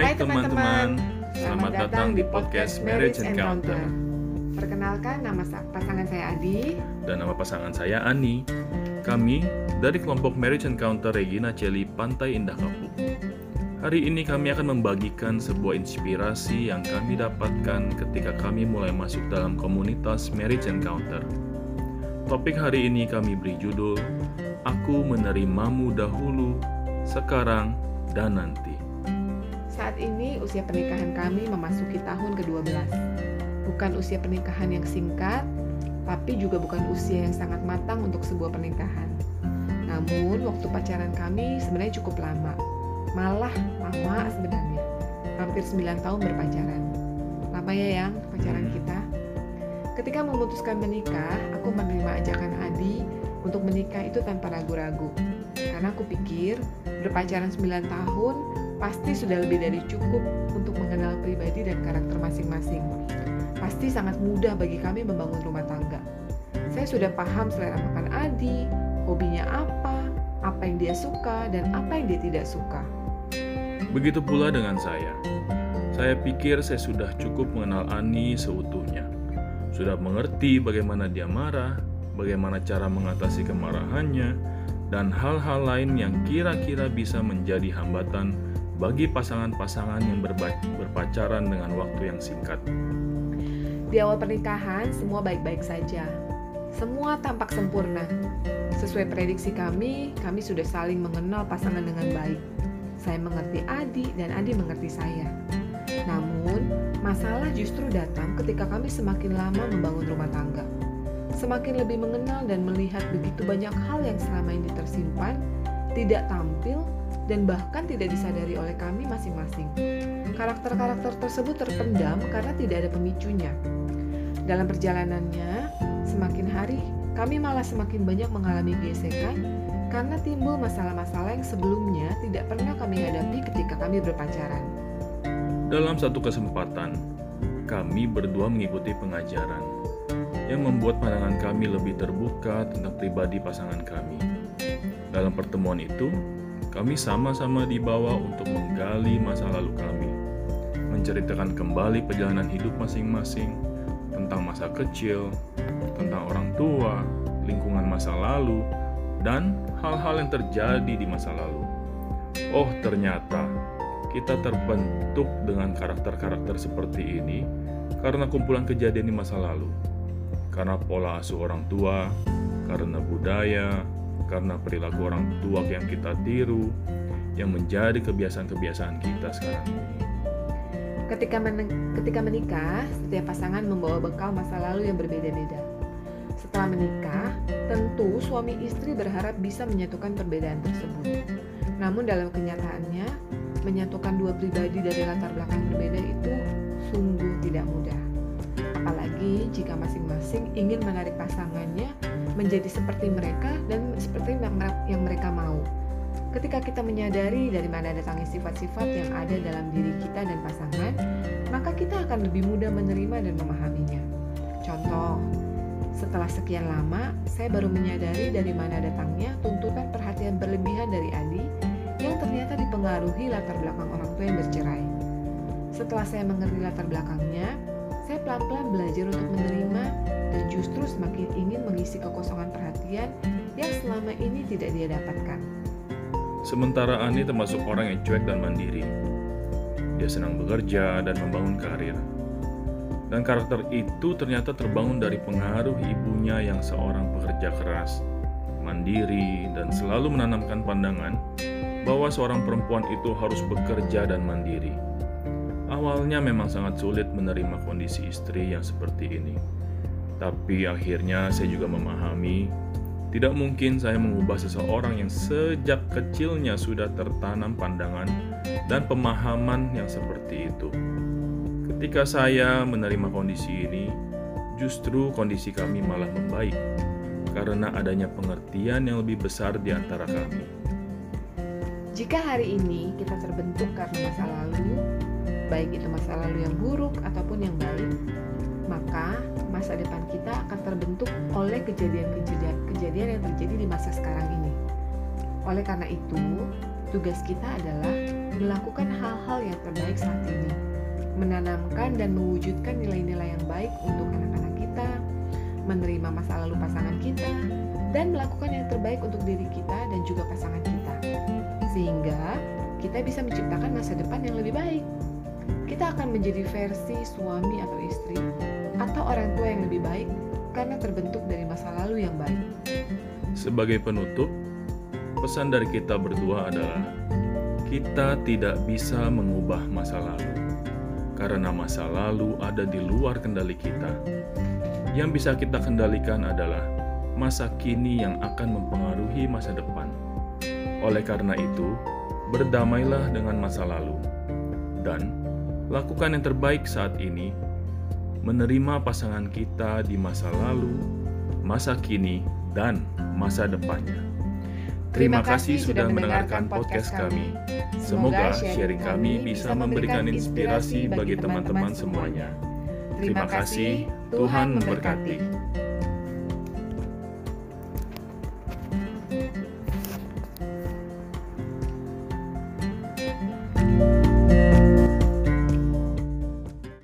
Hai teman-teman, selamat datang di podcast Marriage Encounter. Perkenalkan nama sa- pasangan saya Adi. Dan nama pasangan saya Ani. Kami dari kelompok Marriage Encounter Regina Celi Pantai Indah Kapuk. Hari ini kami akan membagikan sebuah inspirasi yang kami dapatkan ketika kami mulai masuk dalam komunitas Marriage Encounter. Topik hari ini kami beri judul Aku menerimamu dahulu, sekarang, dan nanti. Saat ini usia pernikahan kami memasuki tahun ke-12. Bukan usia pernikahan yang singkat, tapi juga bukan usia yang sangat matang untuk sebuah pernikahan. Namun, waktu pacaran kami sebenarnya cukup lama. Malah lama sebenarnya. Hampir 9 tahun berpacaran. Lama ya yang pacaran kita. Ketika memutuskan menikah, aku menerima ajakan Adi untuk menikah itu tanpa ragu-ragu. Karena aku pikir berpacaran 9 tahun pasti sudah lebih dari cukup untuk mengenal pribadi dan karakter masing-masing. Pasti sangat mudah bagi kami membangun rumah tangga. Saya sudah paham selera makan Adi, hobinya apa, apa yang dia suka, dan apa yang dia tidak suka. Begitu pula dengan saya. Saya pikir saya sudah cukup mengenal Ani seutuhnya. Sudah mengerti bagaimana dia marah, bagaimana cara mengatasi kemarahannya, dan hal-hal lain yang kira-kira bisa menjadi hambatan bagi pasangan-pasangan yang berpacaran dengan waktu yang singkat. Di awal pernikahan, semua baik-baik saja. Semua tampak sempurna. Sesuai prediksi kami, kami sudah saling mengenal pasangan dengan baik. Saya mengerti Adi dan Adi mengerti saya. Namun, masalah justru datang ketika kami semakin lama membangun rumah tangga. Semakin lebih mengenal dan melihat begitu banyak hal yang selama ini tersimpan, tidak tampil, dan bahkan tidak disadari oleh kami masing-masing. Karakter-karakter tersebut terpendam karena tidak ada pemicunya. Dalam perjalanannya, semakin hari kami malah semakin banyak mengalami gesekan karena timbul masalah-masalah yang sebelumnya tidak pernah kami hadapi ketika kami berpacaran. Dalam satu kesempatan, kami berdua mengikuti pengajaran yang membuat pandangan kami lebih terbuka tentang pribadi pasangan kami. Dalam pertemuan itu, kami sama-sama dibawa untuk menggali masa lalu kami, menceritakan kembali perjalanan hidup masing-masing, tentang masa kecil, tentang orang tua, lingkungan masa lalu, dan hal-hal yang terjadi di masa lalu. Oh, ternyata kita terbentuk dengan karakter-karakter seperti ini karena kumpulan kejadian di masa lalu, karena pola asuh orang tua, karena budaya, karena perilaku orang tua yang kita tiru, yang menjadi kebiasaan-kebiasaan kita sekarang ini. Ketika, men- ketika menikah, setiap pasangan membawa bekal masa lalu yang berbeda-beda. Setelah menikah, tentu suami istri berharap bisa menyatukan perbedaan tersebut. Namun dalam kenyataannya, menyatukan dua pribadi dari latar belakang berbeda itu sungguh tidak mudah. Jika masing-masing ingin menarik pasangannya menjadi seperti mereka dan seperti yang mereka mau. Ketika kita menyadari dari mana datangnya sifat-sifat yang ada dalam diri kita dan pasangan, maka kita akan lebih mudah menerima dan memahaminya. Contoh, setelah sekian lama, saya baru menyadari dari mana datangnya tuntutan perhatian berlebihan dari Adi yang ternyata dipengaruhi latar belakang orang tua yang bercerai. Setelah saya mengerti latar belakangnya, saya pelan-pelan belajar untuk menerima dan justru semakin ingin mengisi kekosongan perhatian yang selama ini tidak dia dapatkan. Sementara Ani termasuk orang yang cuek dan mandiri. Dia senang bekerja dan membangun karir. Dan karakter itu ternyata terbangun dari pengaruh ibunya yang seorang pekerja keras, mandiri, dan selalu menanamkan pandangan bahwa seorang perempuan itu harus bekerja dan mandiri. Awalnya memang sangat sulit menerima kondisi istri yang seperti ini. Tapi akhirnya saya juga memahami tidak mungkin saya mengubah seseorang yang sejak kecilnya sudah tertanam pandangan dan pemahaman yang seperti itu. Ketika saya menerima kondisi ini, justru kondisi kami malah membaik karena adanya pengertian yang lebih besar di antara kami. Jika hari ini kita terbentuk karena masa lalu, baik itu masa lalu yang buruk ataupun yang baik, maka masa depan kita akan terbentuk oleh kejadian-kejadian yang terjadi di masa sekarang ini. Oleh karena itu, Tugas kita adalah melakukan hal-hal yang terbaik saat ini, menanamkan dan mewujudkan nilai-nilai yang baik untuk anak-anak kita, menerima masa lalu pasangan kita, dan melakukan yang terbaik untuk diri kita dan juga pasangan kita, sehingga kita bisa menciptakan masa depan yang lebih baik. Kita akan menjadi versi suami atau istri, atau orang tua yang lebih baik karena terbentuk dari masa lalu yang baik. Sebagai penutup, pesan dari kita berdua adalah kita tidak bisa mengubah masa lalu karena masa lalu ada di luar kendali kita. Yang bisa kita kendalikan adalah masa kini yang akan mempengaruhi masa depan. Oleh karena itu, berdamailah dengan masa lalu dan lakukan yang terbaik saat ini menerima pasangan kita di masa lalu, masa kini, dan masa depannya. Terima kasih sudah mendengarkan podcast kami. Semoga sharing kami bisa memberikan inspirasi bagi teman-teman semuanya. Terima kasih, Tuhan memberkati.